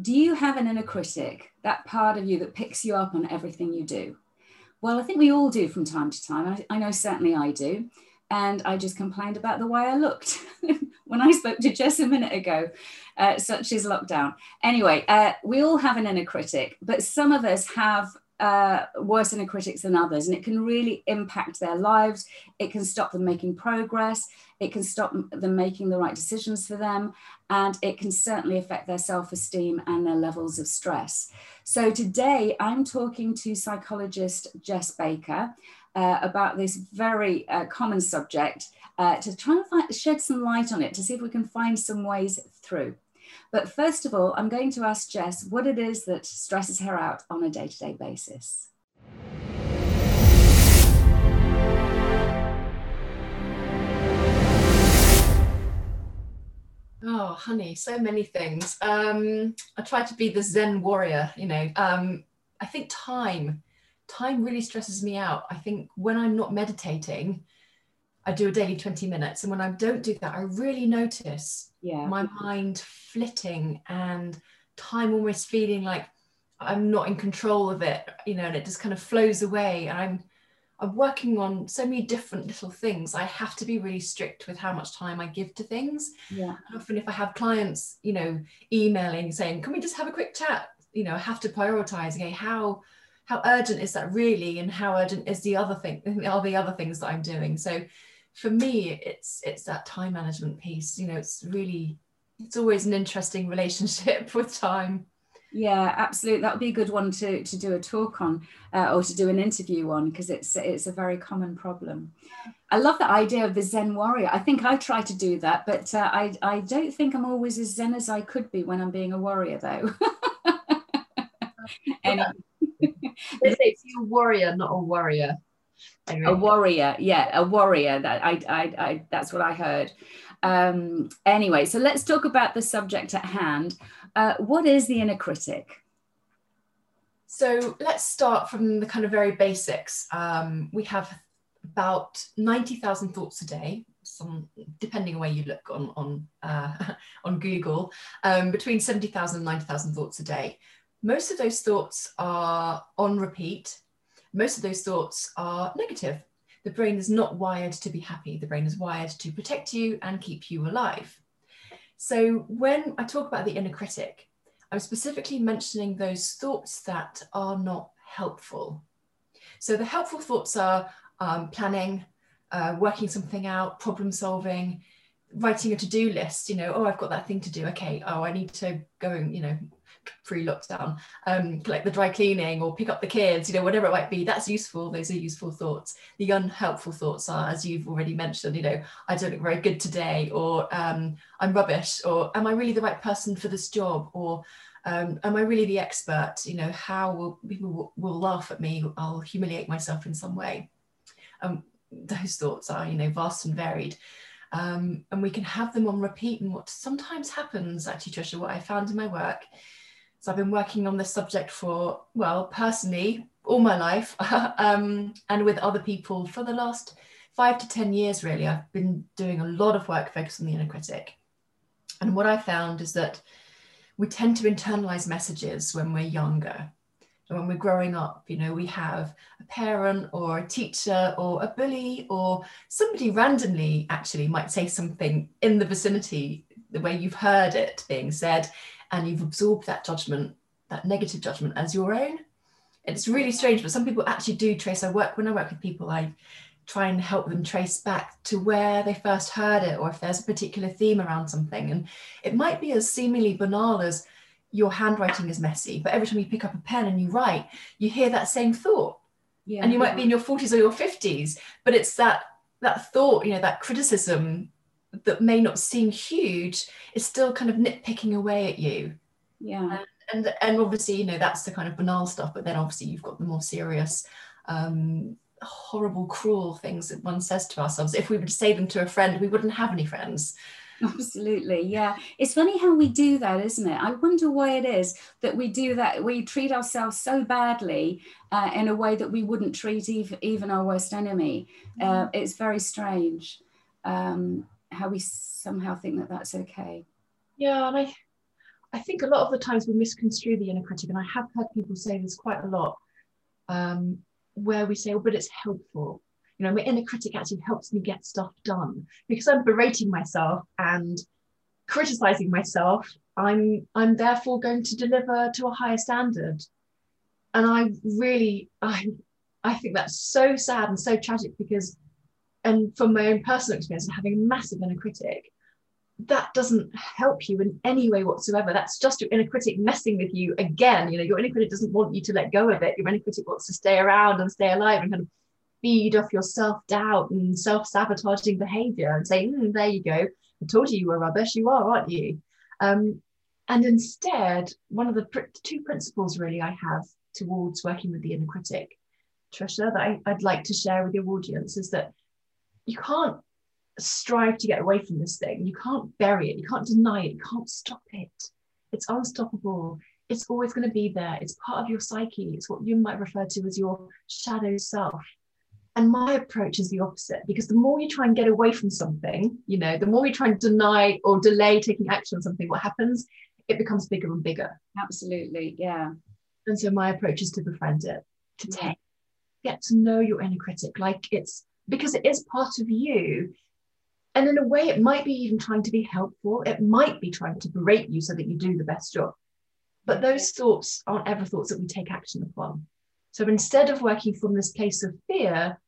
do you have an inner critic, that part of you that picks you up on everything you do? Well, I think we all do from time to time. I, I know certainly I do. And I just complained about the way I looked when I spoke to Jess a minute ago, uh, such is lockdown. Anyway, uh, we all have an inner critic, but some of us have uh, worse inner critics than others, and it can really impact their lives. It can stop them making progress. It can stop them making the right decisions for them, and it can certainly affect their self esteem and their levels of stress. So, today I'm talking to psychologist Jess Baker uh, about this very uh, common subject uh, to try and find, shed some light on it to see if we can find some ways through. But first of all, I'm going to ask Jess what it is that stresses her out on a day to day basis. Oh, honey, so many things. Um, I try to be the Zen warrior, you know. Um, I think time, time really stresses me out. I think when I'm not meditating, I do a daily 20 minutes. And when I don't do that, I really notice yeah. my mind flitting and time almost feeling like I'm not in control of it, you know, and it just kind of flows away. And I'm I'm working on so many different little things. I have to be really strict with how much time I give to things. Yeah. And often if I have clients, you know, emailing saying, can we just have a quick chat? You know, I have to prioritize, okay, how how urgent is that really? And how urgent is the other thing, are the other things that I'm doing? So for me, it's it's that time management piece. You know, it's really it's always an interesting relationship with time. Yeah, absolutely. That would be a good one to to do a talk on uh, or to do an interview on because it's it's a very common problem. I love the idea of the Zen warrior. I think I try to do that, but uh, I I don't think I'm always as Zen as I could be when I'm being a warrior, though. anyway. They say it's a warrior, not a warrior. A warrior, yeah, a warrior. That I, I, I that's what I heard. Um, anyway, so let's talk about the subject at hand. Uh, what is the inner critic? So let's start from the kind of very basics. Um, we have about 90,000 thoughts a day, some, depending on where you look on, on, uh, on Google, um, between 70,000 and 90,000 thoughts a day. Most of those thoughts are on repeat most of those thoughts are negative. The brain is not wired to be happy. The brain is wired to protect you and keep you alive. So when I talk about the inner critic, I'm specifically mentioning those thoughts that are not helpful. So the helpful thoughts are um, planning, uh, working something out, problem solving, writing a to-do list. You know, oh, I've got that thing to do. Okay, oh, I need to go and you know pre-lockdown um like the dry cleaning or pick up the kids you know whatever it might be that's useful those are useful thoughts the unhelpful thoughts are as you've already mentioned you know i don't look very good today or um i'm rubbish or am i really the right person for this job or um, am I really the expert? You know, how will people will, will laugh at me? I'll humiliate myself in some way. Um, those thoughts are, you know, vast and varied. Um, and we can have them on repeat. And what sometimes happens, actually, Trisha, what I found in my work so I've been working on this subject for, well, personally, all my life um, and with other people for the last five to 10 years, really. I've been doing a lot of work focused on the inner critic. And what I found is that we tend to internalize messages when we're younger. When we're growing up, you know, we have a parent or a teacher or a bully or somebody randomly actually might say something in the vicinity the way you've heard it being said and you've absorbed that judgment, that negative judgment as your own. It's really strange, but some people actually do trace. I work when I work with people, I try and help them trace back to where they first heard it, or if there's a particular theme around something. And it might be as seemingly banal as your handwriting is messy, but every time you pick up a pen and you write, you hear that same thought. Yeah, and you might be in your 40s or your 50s, but it's that that thought, you know, that criticism that may not seem huge is still kind of nitpicking away at you. Yeah. And, and, and obviously, you know, that's the kind of banal stuff, but then obviously you've got the more serious, um, horrible, cruel things that one says to ourselves. If we were to say them to a friend, we wouldn't have any friends. Absolutely. Yeah. It's funny how we do that, isn't it? I wonder why it is that we do that. We treat ourselves so badly uh, in a way that we wouldn't treat even, even our worst enemy. Uh, mm. it's very strange. Um, how we somehow think that that's okay. Yeah, and I, I think a lot of the times we misconstrue the inner critic, and I have heard people say this quite a lot, um, where we say, "Oh, but it's helpful." You know, my inner critic actually helps me get stuff done because I'm berating myself and criticizing myself. I'm I'm therefore going to deliver to a higher standard, and I really I I think that's so sad and so tragic because, and from my own personal experience, of having a massive inner critic, that doesn't help you in any way whatsoever. That's just your inner critic messing with you again. You know, your inner critic doesn't want you to let go of it. Your inner critic wants to stay around and stay alive and kind of feed off your self doubt and self sabotaging behavior and say, mm, there you go. I told you you were rubbish. You are, aren't you? Um, and instead, one of the pr- two principles really I have towards working with the inner critic, Trisha, that I, I'd like to share with your audience is that you can't strive to get away from this thing. You can't bury it. You can't deny it. You can't stop it. It's unstoppable. It's always going to be there. It's part of your psyche. It's what you might refer to as your shadow self. And my approach is the opposite because the more you try and get away from something, you know, the more you try and deny or delay taking action on something, what happens? It becomes bigger and bigger. Absolutely. Yeah. And so my approach is to befriend it, to mm. take, get to know your inner critic. Like it's because it is part of you and in a way, it might be even trying to be helpful. It might be trying to berate you so that you do the best job. But those thoughts aren't ever thoughts that we take action upon. So instead of working from this place of fear,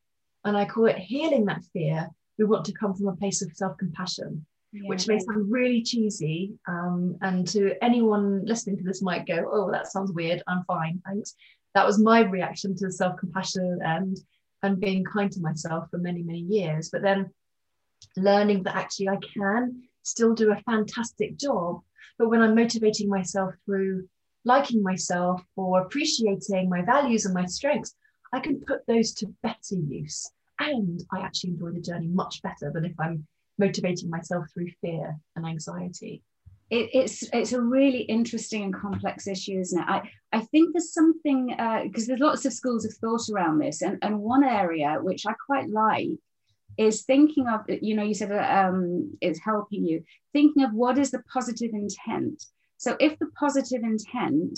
and I call it healing that fear, we want to come from a place of self compassion, yeah. which may sound really cheesy. Um, and to anyone listening to this might go, oh, that sounds weird. I'm fine. Thanks. That was my reaction to self compassion and and being kind to myself for many, many years. But then learning that actually I can still do a fantastic job. But when I'm motivating myself through liking myself or appreciating my values and my strengths, I can put those to better use. And I actually enjoy the journey much better than if I'm motivating myself through fear and anxiety. It, it's it's a really interesting and complex issue, isn't it? I, I think there's something because uh, there's lots of schools of thought around this, and, and one area which I quite like is thinking of you know you said um, it's helping you thinking of what is the positive intent so if the positive intent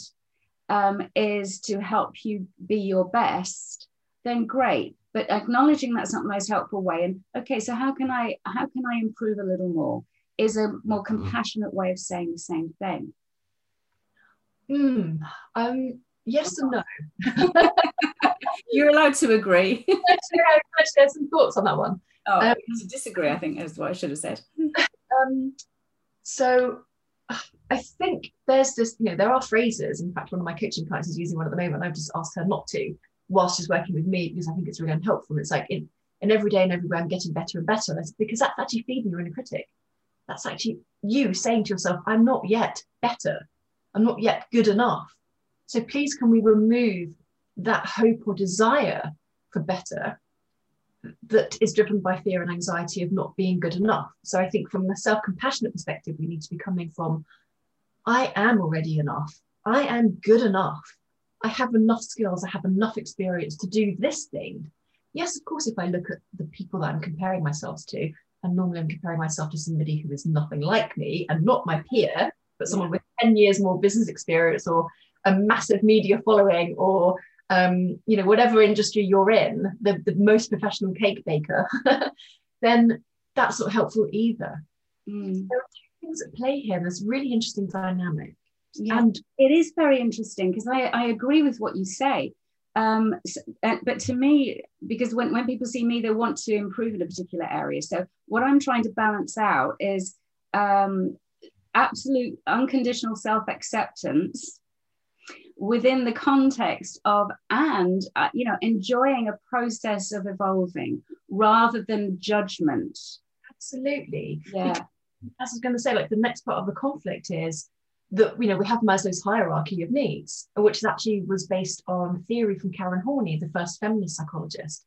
um, is to help you be your best then great but acknowledging that's not the most helpful way and okay so how can i how can i improve a little more is a more compassionate way of saying the same thing mm, um, yes and no You're allowed to agree. I share some thoughts on that one. Oh, um, to disagree, I think is what I should have said. Um, so I think there's this, you know, there are phrases. In fact, one of my coaching clients is using one at the moment. I've just asked her not to whilst she's working with me because I think it's really unhelpful. It's like in, in every day and everywhere, I'm getting better and better. because that's actually feeding your inner critic. That's actually you saying to yourself, I'm not yet better. I'm not yet good enough. So please, can we remove that hope or desire for better that is driven by fear and anxiety of not being good enough. So I think from the self compassionate perspective, we need to be coming from I am already enough. I am good enough. I have enough skills. I have enough experience to do this thing. Yes, of course, if I look at the people that I'm comparing myself to, and normally I'm comparing myself to somebody who is nothing like me and not my peer, but someone with 10 years more business experience or a massive media following or um, you know, whatever industry you're in, the, the most professional cake baker, then that's not helpful either. Mm. There are two things at play here. There's really interesting dynamic. Yeah, and it is very interesting because I, I agree with what you say. Um, so, uh, but to me, because when, when people see me, they want to improve in a particular area. So what I'm trying to balance out is um, absolute unconditional self-acceptance within the context of and uh, you know enjoying a process of evolving rather than judgment. Absolutely. Yeah. As i was going to say like the next part of the conflict is that you know we have maslow's hierarchy of needs which actually was based on theory from karen horney the first feminist psychologist.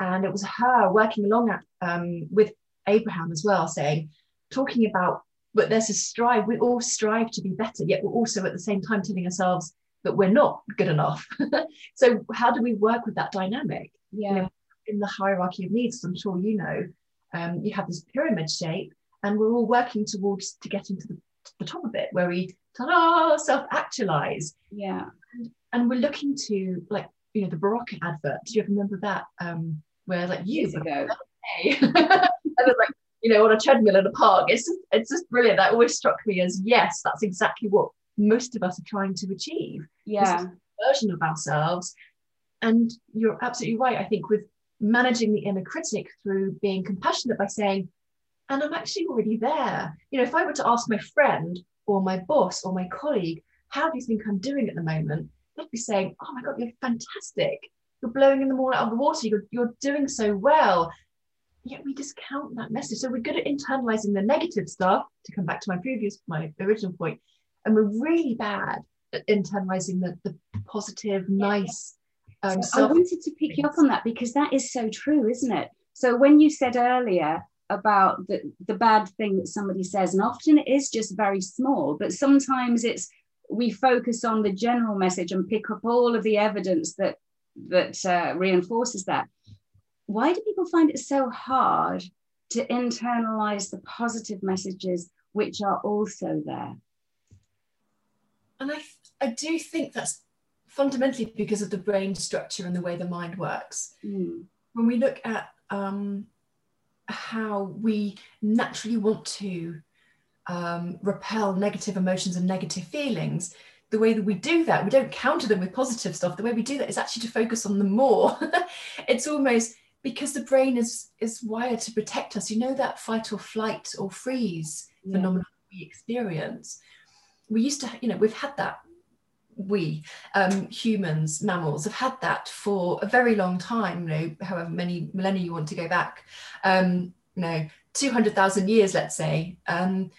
And it was her working along at, um, with abraham as well saying talking about but there's a strive we all strive to be better yet we're also at the same time telling ourselves that we're not good enough. so how do we work with that dynamic? Yeah. You know, in the hierarchy of needs, I'm sure you know, um, you have this pyramid shape, and we're all working towards to getting to the, to the top of it, where we ta-da, self-actualize. Yeah. And, and, we're looking to like, you know, the Berocca advert. Do you remember that? Um, where like years ago. and it's like, you know, on a treadmill in a park. It's just, it's just brilliant. That always struck me as yes, that's exactly what most of us are trying to achieve. Yeah. version of ourselves. And you're absolutely right. I think with managing the inner critic through being compassionate by saying, and I'm actually already there. You know, if I were to ask my friend or my boss or my colleague, how do you think I'm doing at the moment? They'd be saying, oh my God, you're fantastic. You're blowing them all out of the water. You're, you're doing so well. Yet we discount that message. So we're good at internalizing the negative stuff, to come back to my previous, my original point, and we're really bad at internalizing the, the positive, nice. Um, so I wanted to pick you up on that because that is so true, isn't it? So when you said earlier about the, the bad thing that somebody says, and often it is just very small, but sometimes it's we focus on the general message and pick up all of the evidence that that uh, reinforces that. Why do people find it so hard to internalize the positive messages which are also there? And I, I do think that's fundamentally because of the brain structure and the way the mind works. Mm. When we look at um, how we naturally want to um, repel negative emotions and negative feelings, the way that we do that, we don't counter them with positive stuff. The way we do that is actually to focus on them more. it's almost because the brain is is wired to protect us. You know that fight or flight or freeze yeah. phenomenon we experience we used to, you know, we've had that. We um, humans, mammals, have had that for a very long time. You know, however many millennia you want to go back. Um, you know, two hundred thousand years, let's say. Um,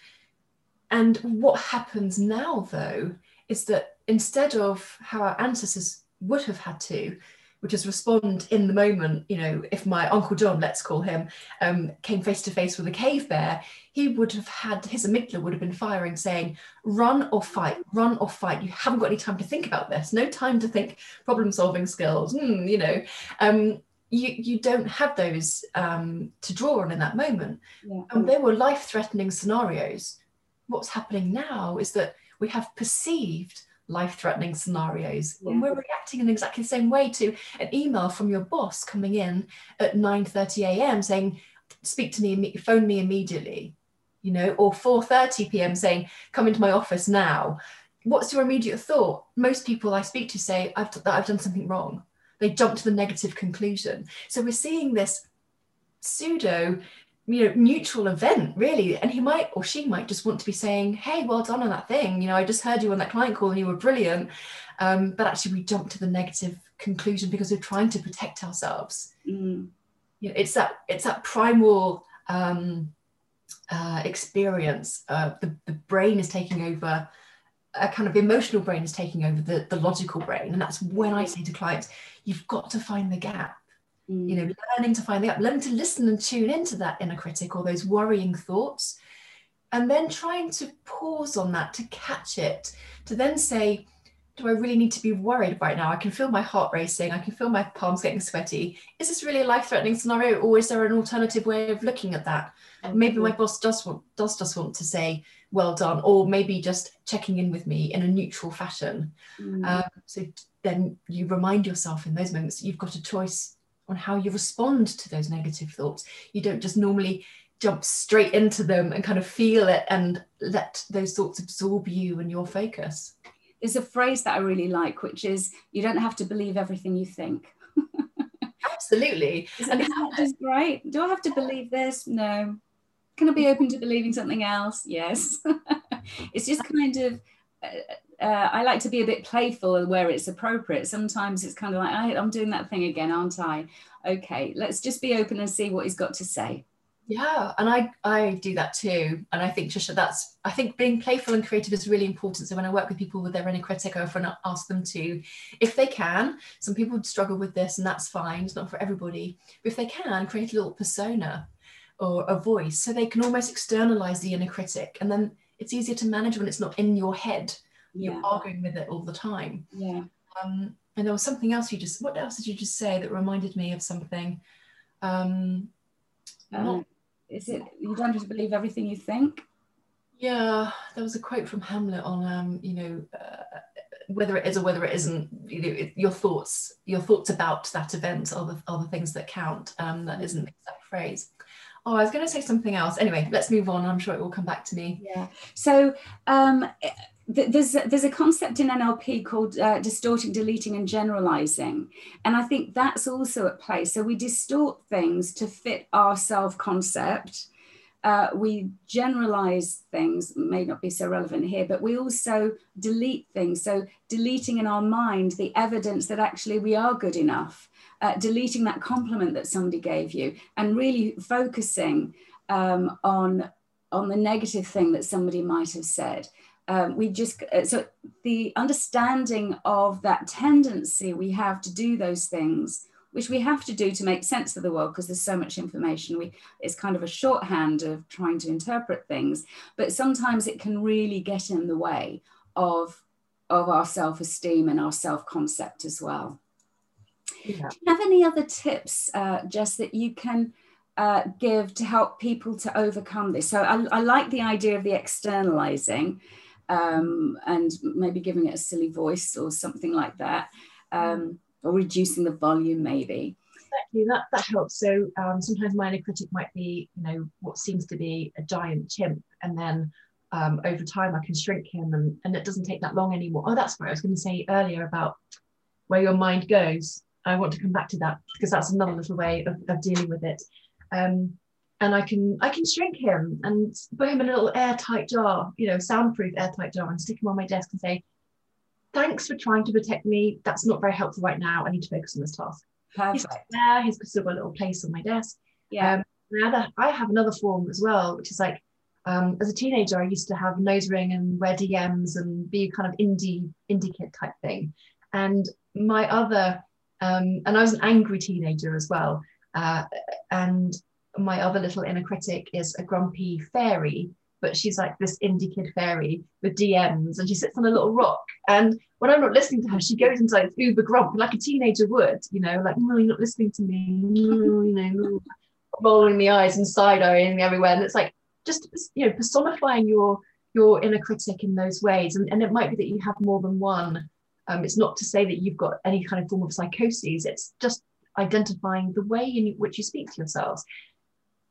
and what happens now, though, is that instead of how our ancestors would have had to, which is respond in the moment. You know, if my Uncle John, let's call him, um, came face to face with a cave bear, he would have had his amygdala would have been firing, saying, run or fight, run or fight. You haven't got any time to think about this, no time to think problem solving skills, mm, you know. Um, you, you don't have those um, to draw on in that moment. Yeah. And they were life threatening scenarios. What's happening now is that we have perceived life-threatening scenarios yeah. and we're reacting in exactly the same way to an email from your boss coming in at 9:30 a.m. saying speak to me phone me immediately you know or 4:30 p.m. saying come into my office now what's your immediate thought most people i speak to say i've, that I've done something wrong they jump to the negative conclusion so we're seeing this pseudo you know neutral event really. And he might or she might just want to be saying hey well done on that thing. You know i just heard you on that client call and you were brilliant. Um, but actually we jump to the negative conclusion because we're trying to protect ourselves. Mm. you know, it's that it's that primal um, uh, experience uh, the, the brain is taking over a kind of emotional brain is taking over the, the logical brain. And that's when i say to clients you've got to find the gap you know mm. learning to find the up, learning to listen and tune into that inner critic or those worrying thoughts and then trying to pause on that to catch it to then say do i really need to be worried right now i can feel my heart racing i can feel my palms getting sweaty is this really a life-threatening scenario or is there an alternative way of looking at that okay. maybe my boss does want does just want to say well done or maybe just checking in with me in a neutral fashion mm. um, so then you remind yourself in those moments you've got a choice on how you respond to those negative thoughts. You don't just normally jump straight into them and kind of feel it and let those thoughts absorb you and your focus. There's a phrase that I really like, which is you don't have to believe everything you think. Absolutely. That just right? Do I have to believe this? No. Can I be open to believing something else? Yes. it's just kind of uh, uh, I like to be a bit playful where it's appropriate. Sometimes it's kind of like, I, I'm doing that thing again, aren't I? Okay, let's just be open and see what he's got to say. Yeah, and I I do that too. And I think Trisha, that's I think being playful and creative is really important. So when I work with people with their inner critic, I often ask them to, if they can, some people struggle with this and that's fine, it's not for everybody. But if they can, create a little persona or a voice so they can almost externalize the inner critic. And then it's easier to manage when it's not in your head yeah. you're arguing with it all the time. Yeah. Um, and there was something else you just, what else did you just say that reminded me of something? Um, uh, is it, you don't to believe everything you think? Yeah, there was a quote from Hamlet on, um, you know, uh, whether it is or whether it isn't, you know, it, your thoughts, your thoughts about that event are the, are the things that count. Um, that isn't the exact phrase. Oh, I was going to say something else. Anyway, let's move on. I'm sure it will come back to me. Yeah. So um, there's there's a concept in NLP called uh, distorting, deleting, and generalizing, and I think that's also at play. So we distort things to fit our self concept. Uh, we generalize things may not be so relevant here, but we also delete things. So deleting in our mind the evidence that actually we are good enough, uh, deleting that compliment that somebody gave you, and really focusing um, on on the negative thing that somebody might have said um, we just uh, so the understanding of that tendency we have to do those things which we have to do to make sense of the world because there's so much information. We it's kind of a shorthand of trying to interpret things but sometimes it can really get in the way of of our self-esteem and our self-concept as well. Yeah. do you have any other tips uh, just that you can uh, give to help people to overcome this? So I, I like the idea of the externalizing um, and maybe giving it a silly voice or something like that, um, or reducing the volume maybe. Exactly, that, that helps. So um, sometimes my inner critic might be, you know, what seems to be a giant chimp, and then um, over time I can shrink him, and, and it doesn't take that long anymore. Oh, that's what I was going to say earlier about where your mind goes. I want to come back to that because that's another little way of, of dealing with it. Um, and I can I can shrink him and put him in a little airtight jar, you know, soundproof airtight jar, and stick him on my desk and say, "Thanks for trying to protect me. That's not very helpful right now. I need to focus on this task." Perfect. He's there. He's still got a little place on my desk. Yeah. Um, now that I have another form as well, which is like um, as a teenager, I used to have nose ring and wear DMs and be kind of indie indie kid type thing. And my other, um, and I was an angry teenager as well. Uh, and my other little inner critic is a grumpy fairy, but she's like this indie kid fairy with DMs and she sits on a little rock. And when I'm not listening to her, she goes into like uber grump like a teenager would, you know, like, no, you're not listening to me, no, you know, rolling the eyes and side eyeing everywhere. And it's like just, you know, personifying your your inner critic in those ways. And, and it might be that you have more than one. Um, it's not to say that you've got any kind of form of psychosis. It's just identifying the way in which you speak to yourselves.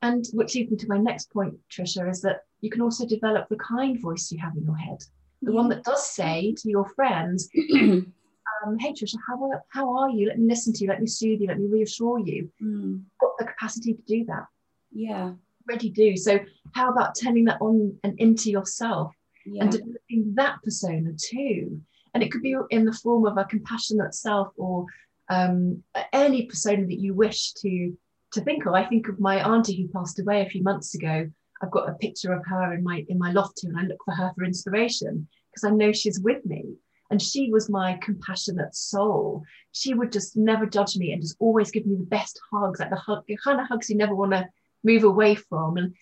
And which leads me to my next point, Trisha, is that you can also develop the kind voice you have in your head, the one that does say to your friends, um, "Hey, Trisha, how are, how are you? Let me listen to you. Let me soothe you. Let me reassure you." Mm. Got the capacity to do that. Yeah, already do. So how about turning that on and into yourself yeah. and developing that persona too? And it could be in the form of a compassionate self or um, any persona that you wish to to think of. I think of my auntie who passed away a few months ago. I've got a picture of her in my in my loft here, and I look for her for inspiration because I know she's with me. And she was my compassionate soul. She would just never judge me and just always give me the best hugs, like the hug, the kind of hugs you never want to move away from. And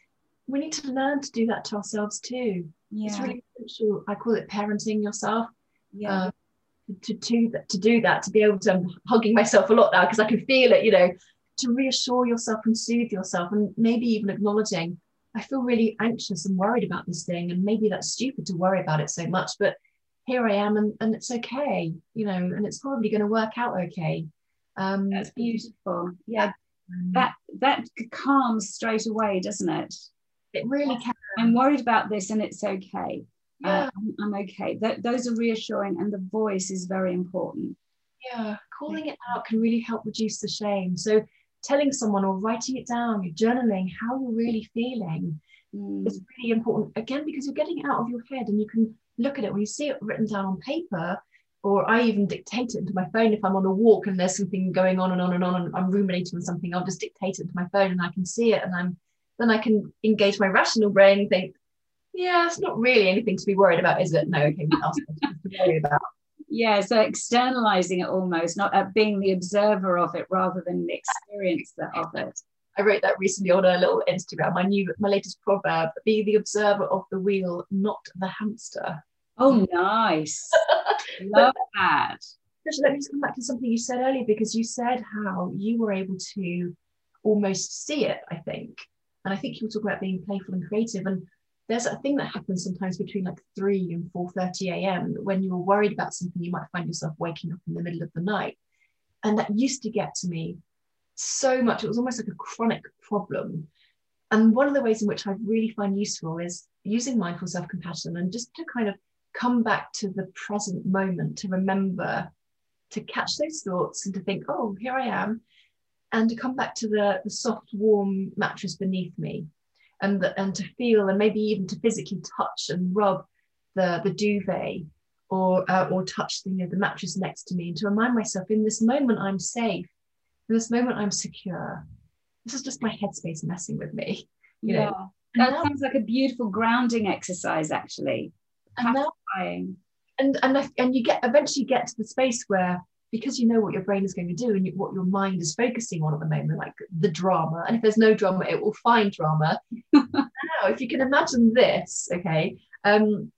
we need to learn to do that to ourselves too. Yeah. It's really essential. I call it parenting yourself. Yeah. Um, to, to, to do that, to be able to, I'm hugging myself a lot now because I can feel it, you know, to reassure yourself and soothe yourself and maybe even acknowledging i feel really anxious and worried about this thing and maybe that's stupid to worry about it so much but here i am and, and it's okay you know and it's probably going to work out okay. Um that's beautiful. Yeah. That that calms straight away doesn't it? It really can. I'm worried about this and it's okay. Uh, yeah. Uh, I'm, I'm, okay. Th- those are reassuring and the voice is very important. Yeah calling it out can really help reduce the shame. So telling someone or writing it down, you're journaling how you're really feeling mm. is really important. Again, because you're getting it out of your head and you can look at it when you see it written down on paper. Or I even dictate it into my phone if I'm on a walk and there's something going on and on and on and I'm ruminating on something, I'll just dictate it into my phone and I can see it and I'm then I can engage my rational brain and think, yeah, it's not really anything to be worried about, is it? No, okay, what else to worry about? Yeah so externalizing it almost not uh, being the observer of it rather than the experiencer of it I wrote that recently on a little Instagram. My new, my latest proverb: "Be the observer of the wheel, not the hamster." Oh, nice! Love that. let me just come back to something you said earlier because you said how you were able to almost see it. I think, and I think you were talking about being playful and creative. And there's a thing that happens sometimes between like 3 and 4.30 a.m. when you're worried about something, you might find yourself waking up in the middle of the night. And that used to get to me so much. It was almost like a chronic problem. And one of the ways in which I really find useful is using mindful self compassion and just to kind of come back to the present moment, to remember, to catch those thoughts and to think, oh, here I am, and to come back to the, the soft, warm mattress beneath me and, the, and to feel and maybe even to physically touch and rub the, the duvet or, uh, or touch the, you know, the mattress next to me and to remind myself in this moment I'm safe, in this moment I'm secure. This is just my headspace messing with me. You yeah. Know? That now, sounds like a beautiful grounding exercise, actually. And, now, and and and you get eventually get to the space where because you know what your brain is going to do and what your mind is focusing on at the moment, like the drama. And if there's no drama, it will find drama. now, if you can imagine this, okay, um,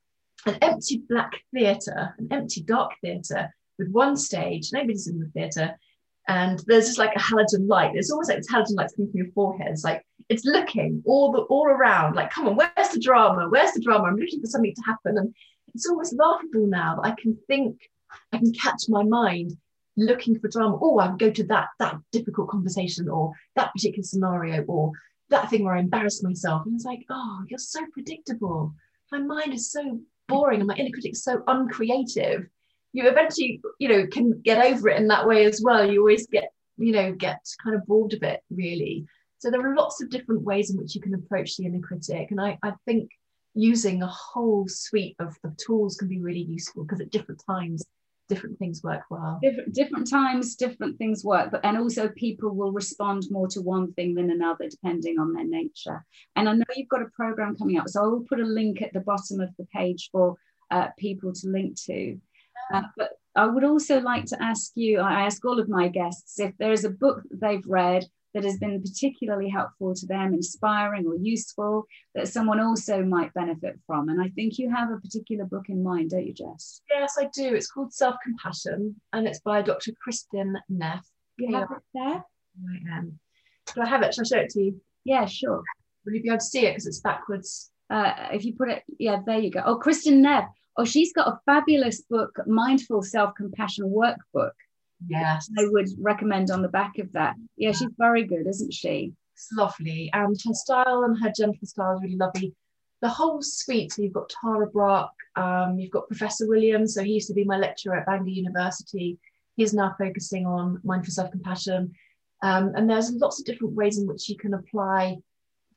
an empty black theatre, an empty dark theatre with one stage, nobody's in the theatre, and there's just like a halogen light. It's almost like this halogen light coming from your forehead. It's like it's looking all the all around, like, come on, where's the drama? Where's the drama? I'm looking for something to happen. And it's almost laughable now that I can think I can catch my mind looking for drama. Oh, I go to that that difficult conversation or that particular scenario or that thing where I embarrass myself. And it's like, oh, you're so predictable. My mind is so boring and my inner critic is so uncreative. You eventually, you know, can get over it in that way as well. You always get, you know, get kind of bored of it, really. So there are lots of different ways in which you can approach the inner critic. And I, I think using a whole suite of, of tools can be really useful because at different times different things work well. Different, different times different things work but and also people will respond more to one thing than another depending on their nature. And i know you've got a program coming up so i will put a link at the bottom of the page for uh, people to link to. Uh, but i would also like to ask you i ask all of my guests if there is a book that they've read that has been particularly helpful to them, inspiring or useful, that someone also might benefit from. And I think you have a particular book in mind, don't you, Jess? Yes, I do. It's called Self Compassion and it's by Dr. Kristin Neff. You have it there? I am. Do I have it? Shall I show it to you? Yeah, sure. Will you be able to see it because it's backwards? Uh, if you put it, yeah, there you go. Oh, Kristin Neff. Oh, she's got a fabulous book, Mindful Self Compassion Workbook Yes. I would recommend on the back of that. Yeah, she's very good, isn't she? It's lovely. And her style and her gentle style is really lovely. The whole suite, so you've got Tara Brach, um, you've got Professor Williams. So he used to be my lecturer at Bangor University. He's now focusing on mindful self-compassion. Um, and there's lots of different ways in which you can apply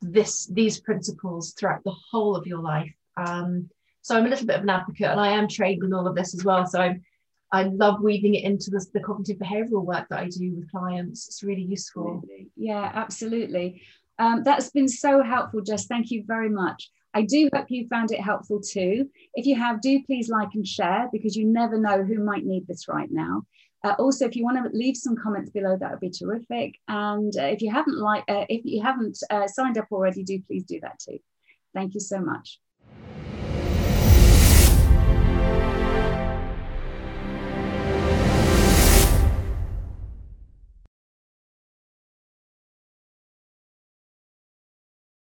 this these principles throughout the whole of your life. Um, so I'm a little bit of an advocate and I am trained in all of this as well. So I'm I love weaving it into the, the cognitive behavioral work that I do with clients. It's really useful. Yeah, absolutely. Um, that's been so helpful, Jess. Thank you very much. I do hope you found it helpful too. If you have, do please like and share because you never know who might need this right now. Uh, also, if you want to leave some comments below, that would be terrific. And uh, if you haven't like, uh, if you haven't uh, signed up already, do please do that too. Thank you so much.